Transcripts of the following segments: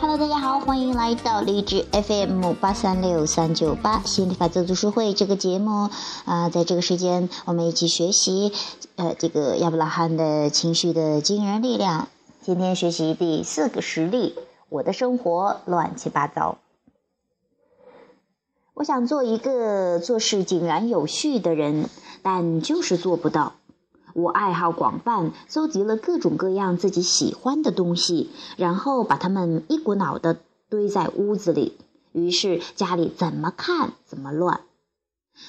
Hello，大家好欢迎来到励志 FM 八三六三九八心理法则读书会这个节目啊，在这个时间我们一起学习呃这个亚伯拉罕的情绪的惊人力量。今天学习第四个实例：我的生活乱七八糟。我想做一个做事井然有序的人，但就是做不到。我爱好广泛，搜集了各种各样自己喜欢的东西，然后把它们一股脑的堆在屋子里，于是家里怎么看怎么乱。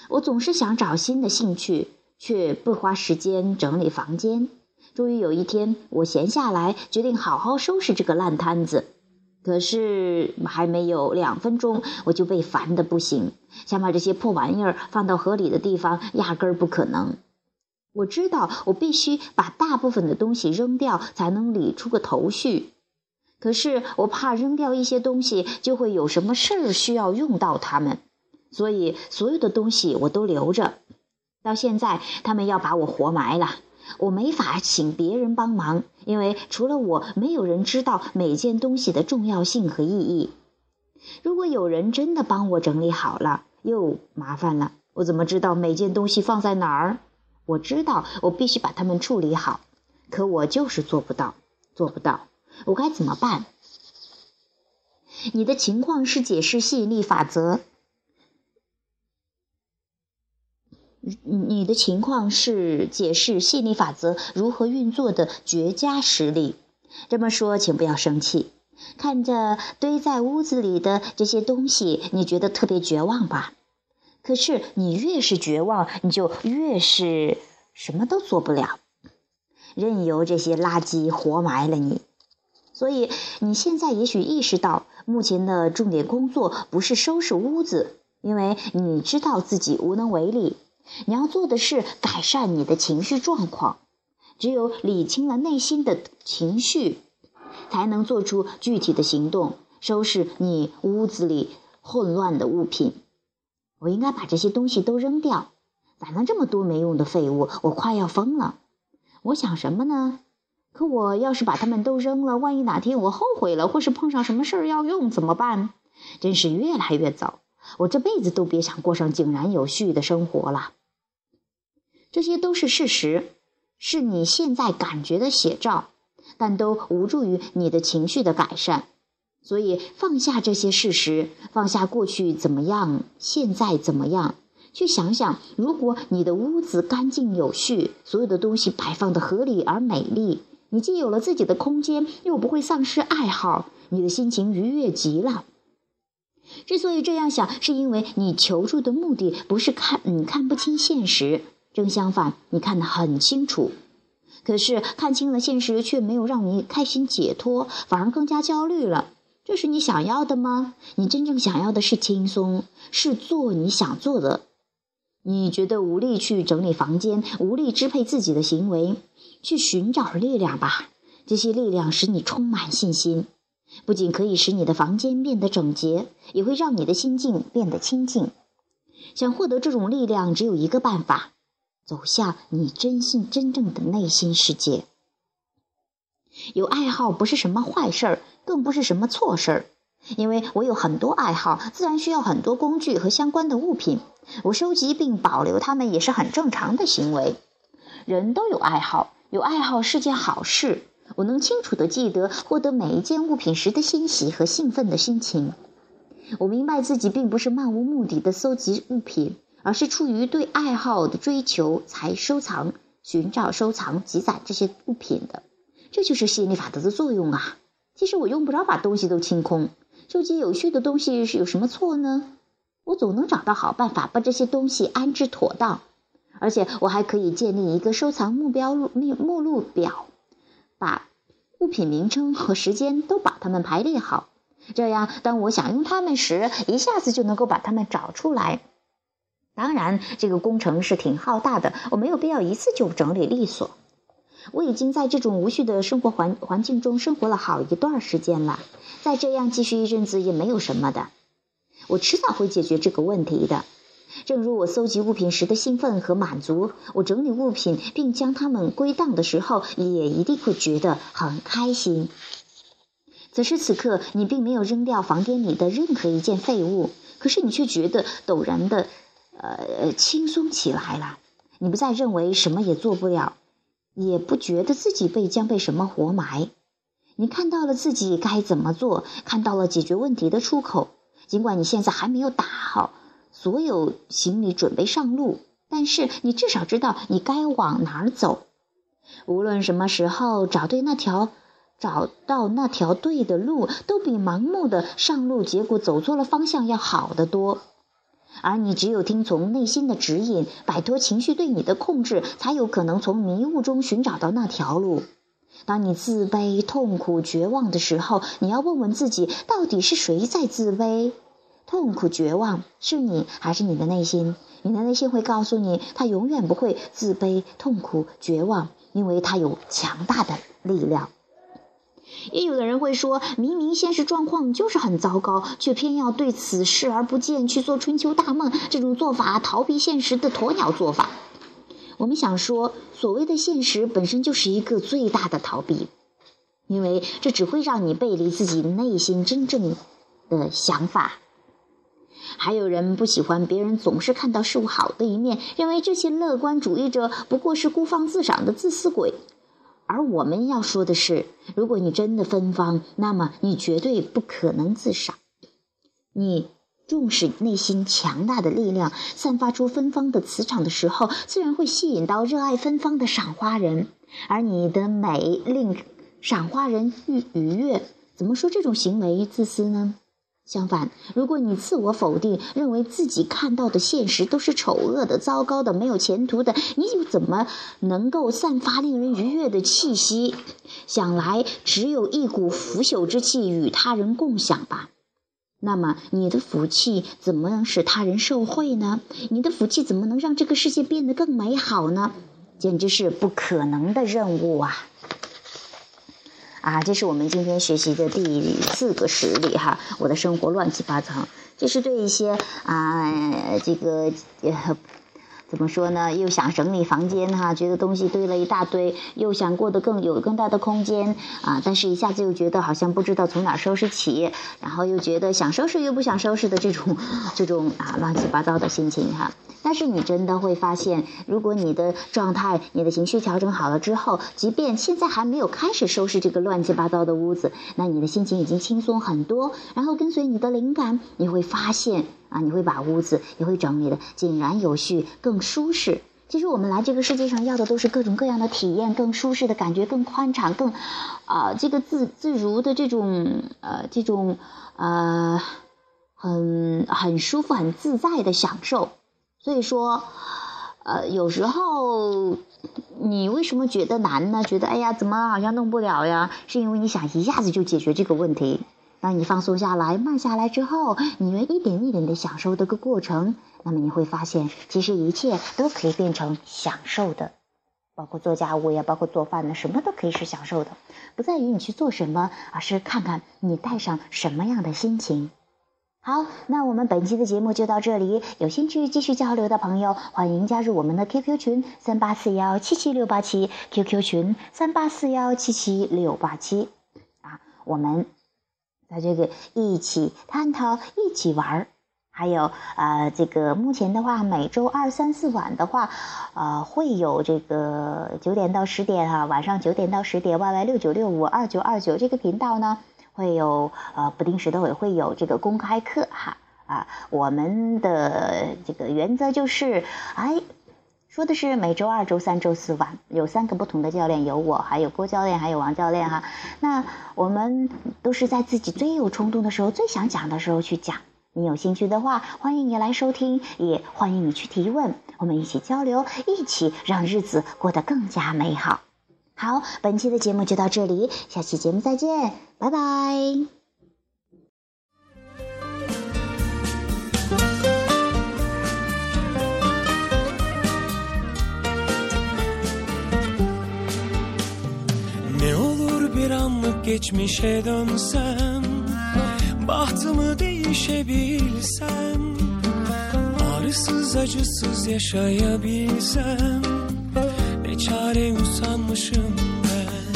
我总是想找新的兴趣，却不花时间整理房间。终于有一天，我闲下来，决定好好收拾这个烂摊子。可是还没有两分钟，我就被烦得不行，想把这些破玩意儿放到合理的地方，压根儿不可能。我知道，我必须把大部分的东西扔掉，才能理出个头绪。可是我怕扔掉一些东西，就会有什么事儿需要用到它们，所以所有的东西我都留着。到现在，他们要把我活埋了，我没法请别人帮忙，因为除了我，没有人知道每件东西的重要性和意义。如果有人真的帮我整理好了，又麻烦了，我怎么知道每件东西放在哪儿？我知道我必须把它们处理好，可我就是做不到，做不到。我该怎么办？你的情况是解释吸引力法则。你的情况是解释吸引力法则如何运作的绝佳实例。这么说，请不要生气。看着堆在屋子里的这些东西，你觉得特别绝望吧？可是你越是绝望，你就越是什么都做不了，任由这些垃圾活埋了你。所以你现在也许意识到，目前的重点工作不是收拾屋子，因为你知道自己无能为力。你要做的是改善你的情绪状况。只有理清了内心的情绪，才能做出具体的行动，收拾你屋子里混乱的物品。我应该把这些东西都扔掉，咋能这么多没用的废物？我快要疯了！我想什么呢？可我要是把它们都扔了，万一哪天我后悔了，或是碰上什么事儿要用怎么办？真是越来越糟！我这辈子都别想过上井然有序的生活了。这些都是事实，是你现在感觉的写照，但都无助于你的情绪的改善。所以放下这些事实，放下过去怎么样，现在怎么样，去想想，如果你的屋子干净有序，所有的东西摆放的合理而美丽，你既有了自己的空间，又不会丧失爱好，你的心情愉悦极了。之所以这样想，是因为你求助的目的不是看你看不清现实，正相反，你看得很清楚。可是看清了现实，却没有让你开心解脱，反而更加焦虑了。这是你想要的吗？你真正想要的是轻松，是做你想做的。你觉得无力去整理房间，无力支配自己的行为，去寻找力量吧。这些力量使你充满信心，不仅可以使你的房间变得整洁，也会让你的心境变得清净。想获得这种力量，只有一个办法：走向你真心真正的内心世界。有爱好不是什么坏事儿，更不是什么错事儿，因为我有很多爱好，自然需要很多工具和相关的物品。我收集并保留它们也是很正常的行为。人都有爱好，有爱好是件好事。我能清楚地记得获得每一件物品时的欣喜和兴奋的心情。我明白自己并不是漫无目的的搜集物品，而是出于对爱好的追求才收藏、寻找、收藏、积攒这些物品的。这就是吸引力法则的作用啊！其实我用不着把东西都清空，收集有序的东西是有什么错呢？我总能找到好办法把这些东西安置妥当，而且我还可以建立一个收藏目标目目录表，把物品名称和时间都把它们排列好，这样当我想用它们时，一下子就能够把它们找出来。当然，这个工程是挺浩大的，我没有必要一次就整理利索。我已经在这种无序的生活环环境中生活了好一段时间了，再这样继续一阵子也没有什么的。我迟早会解决这个问题的。正如我搜集物品时的兴奋和满足，我整理物品并将它们归档的时候，也一定会觉得很开心。此时此刻，你并没有扔掉房间里的任何一件废物，可是你却觉得陡然的，呃，轻松起来了。你不再认为什么也做不了，也不觉得自己被将被什么活埋。你看到了自己该怎么做，看到了解决问题的出口。尽管你现在还没有打好所有行李准备上路，但是你至少知道你该往哪儿走。无论什么时候找对那条。找到那条对的路，都比盲目的上路，结果走错了方向要好得多。而你只有听从内心的指引，摆脱情绪对你的控制，才有可能从迷雾中寻找到那条路。当你自卑、痛苦、绝望的时候，你要问问自己：到底是谁在自卑、痛苦、绝望？是你还是你的内心？你的内心会告诉你，他永远不会自卑、痛苦、绝望，因为他有强大的力量。也有的人会说，明明现实状况就是很糟糕，却偏要对此视而不见，去做春秋大梦。这种做法逃避现实的鸵鸟做法。我们想说，所谓的现实本身就是一个最大的逃避，因为这只会让你背离自己内心真正的想法。还有人不喜欢别人总是看到事物好的一面，认为这些乐观主义者不过是孤芳自赏的自私鬼。而我们要说的是，如果你真的芬芳，那么你绝对不可能自赏。你重视内心强大的力量，散发出芬芳的磁场的时候，自然会吸引到热爱芬芳的赏花人。而你的美令赏花人愉愉悦，怎么说这种行为自私呢？相反，如果你自我否定，认为自己看到的现实都是丑恶的、糟糕的、没有前途的，你又怎么能够散发令人愉悦的气息？想来只有一股腐朽之气与他人共享吧。那么你的福气怎么能使他人受惠呢？你的福气怎么能让这个世界变得更美好呢？简直是不可能的任务啊！啊，这是我们今天学习的第四个实例哈。我的生活乱七八糟，这是对一些啊，这个呃怎么说呢？又想整理房间哈，觉得东西堆了一大堆，又想过得更有更大的空间啊，但是一下子又觉得好像不知道从哪收拾起，然后又觉得想收拾又不想收拾的这种 这种啊乱七八糟的心情哈。但是你真的会发现，如果你的状态、你的情绪调整好了之后，即便现在还没有开始收拾这个乱七八糟的屋子，那你的心情已经轻松很多。然后跟随你的灵感，你会发现啊，你会把屋子也会整理的井然有序，更舒适。其实我们来这个世界上要的都是各种各样的体验，更舒适的感觉，更宽敞，更啊这个自自如的这种呃这种呃很很舒服、很自在的享受。所以说，呃，有时候你为什么觉得难呢？觉得哎呀，怎么好像弄不了呀？是因为你想一下子就解决这个问题。当你放松下来、慢下来之后，你愿一点一点的享受这个过程，那么你会发现，其实一切都可以变成享受的，包括做家务呀，包括做饭呢，什么都可以是享受的。不在于你去做什么，而是看看你带上什么样的心情。好，那我们本期的节目就到这里。有兴趣继续交流的朋友，欢迎加入我们的 QQ 群三八四幺七七六八七，QQ 群三八四幺七七六八七。啊，我们在这个一起探讨，一起玩儿。还有呃，这个目前的话，每周二、三、四晚的话，呃，会有这个九点到十点哈，晚上九点到十点，Y Y 六九六五二九二九这个频道呢。会有呃不定时的也会有这个公开课哈啊，我们的这个原则就是哎，说的是每周二、周三、周四晚有三个不同的教练，有我，还有郭教练，还有王教练哈。那我们都是在自己最有冲动的时候、最想讲的时候去讲。你有兴趣的话，欢迎你来收听，也欢迎你去提问，我们一起交流，一起让日子过得更加美好。好，本期的节目就到这里，下期节目再见，拜拜。Bahtımı değişebilsem Ağrısız acısız yaşayabilsem Ne çare usanmışım ben.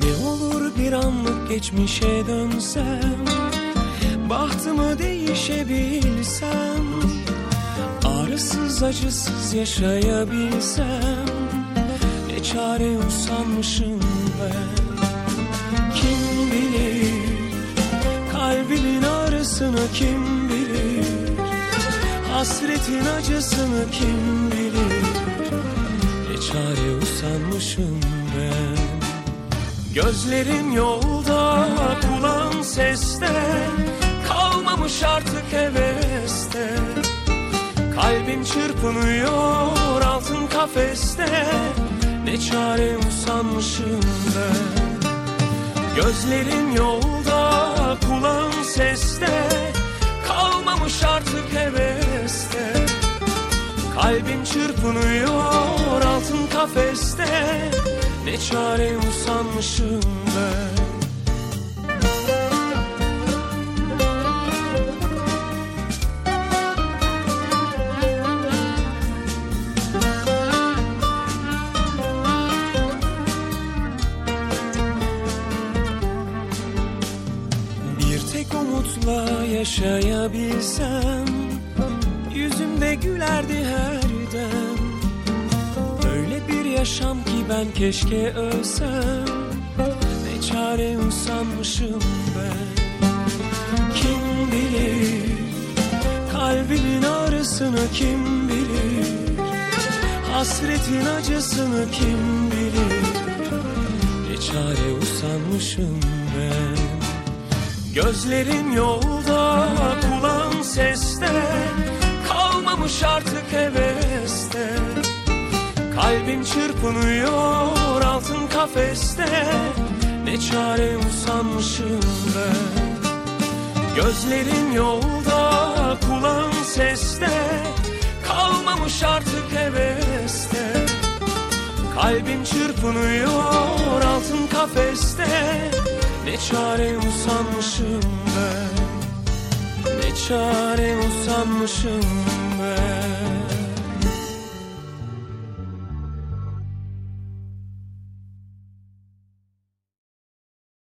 Ne olur bir anlık geçmişe dönsem Bahtımı değişebilsem Ağrısız acısız yaşayabilsem Ne çare usanmışım ben bilir. Kalbimin ağrısını kim bilir? Hasretin acısını kim bilir? Ne çare usanmışım ben? Gözlerim yolda kulağım seste. Kalmamış artık heveste. Kalbim çırpınıyor altın kafeste. Ne çare usanmışım ben Gözlerim yolda kulağım seste. Kalmamış artık heveste. Kalbim çırpınıyor altın kafeste. Ne çare usanmışım ben yaşayabilsem Yüzümde gülerdi her dem. Öyle bir yaşam ki ben keşke ölsem Ne çare usanmışım ben. Kim bilir Kalbimin ağrısını kim bilir? Hasretin acısını kim bilir? Ne çare usanmışım ben Gözlerim yolda, kulağım seste Kalmamış artık heveste. Kalbim çırpınıyor altın kafeste Ne çare usanmışım ben. Gözlerim yolda, kulağım seste Kalmamış artık heveste. Kalbim çırpınıyor altın kafeste Ne çare usanmışım ben? Ne çare usanmışım ben